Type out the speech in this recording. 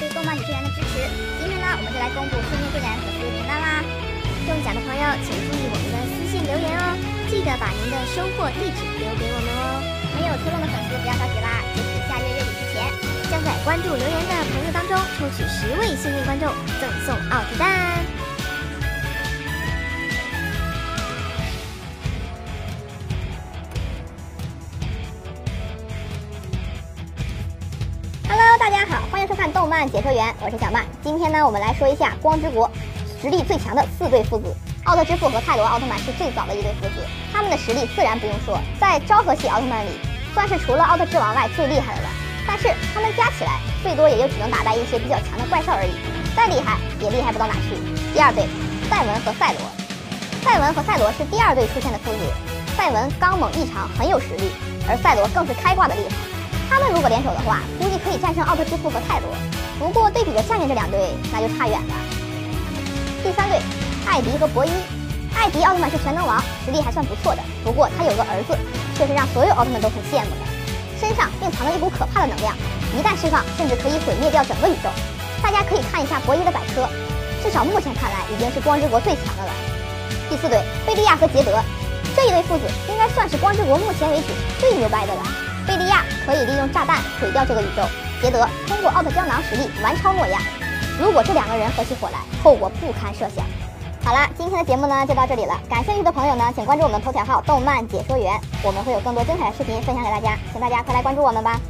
对动漫女学员的支持，今天呢，我们就来公布幸运会员粉丝名单啦！中奖的朋友请注意我们的私信留言哦，记得把您的收货地址留给我们哦。没有抽中的粉丝不要着急啦，截止下月月底之前，将在关注留言的朋友当中抽取十位幸运观众赠送。大家好，欢迎收看动漫解说员，我是小曼。今天呢，我们来说一下光之国实力最强的四对父子。奥特之父和泰罗奥特曼是最早的一对父子，他们的实力自然不用说，在昭和系奥特曼里算是除了奥特之王外最厉害的了。但是他们加起来最多也就只能打败一些比较强的怪兽而已，再厉害也厉害不到哪去。第二对，赛文和赛罗。赛文和赛罗是第二对出现的父子，赛文刚猛异常，很有实力，而赛罗更是开挂的厉害。他们如果联手的话，估计可以战胜奥特之父和泰罗。不过对比着下面这两队，那就差远了。第三队。艾迪和博伊，艾迪奥特曼是全能王，实力还算不错的。不过他有个儿子，却是让所有奥特曼都很羡慕的，身上并藏着一股可怕的能量，一旦释放，甚至可以毁灭掉整个宇宙。大家可以看一下博伊的百科，至少目前看来已经是光之国最强的了。第四队，贝利亚和杰德，这一对父子应该算是光之国目前为止最牛掰的了。贝利亚可以利用炸弹毁掉这个宇宙，捷德通过奥特胶囊实力完超诺亚。如果这两个人合起伙来，后果不堪设想。好了，今天的节目呢就到这里了。感兴趣的朋友呢，请关注我们头条号“动漫解说员”，我们会有更多精彩的视频分享给大家，请大家快来关注我们吧。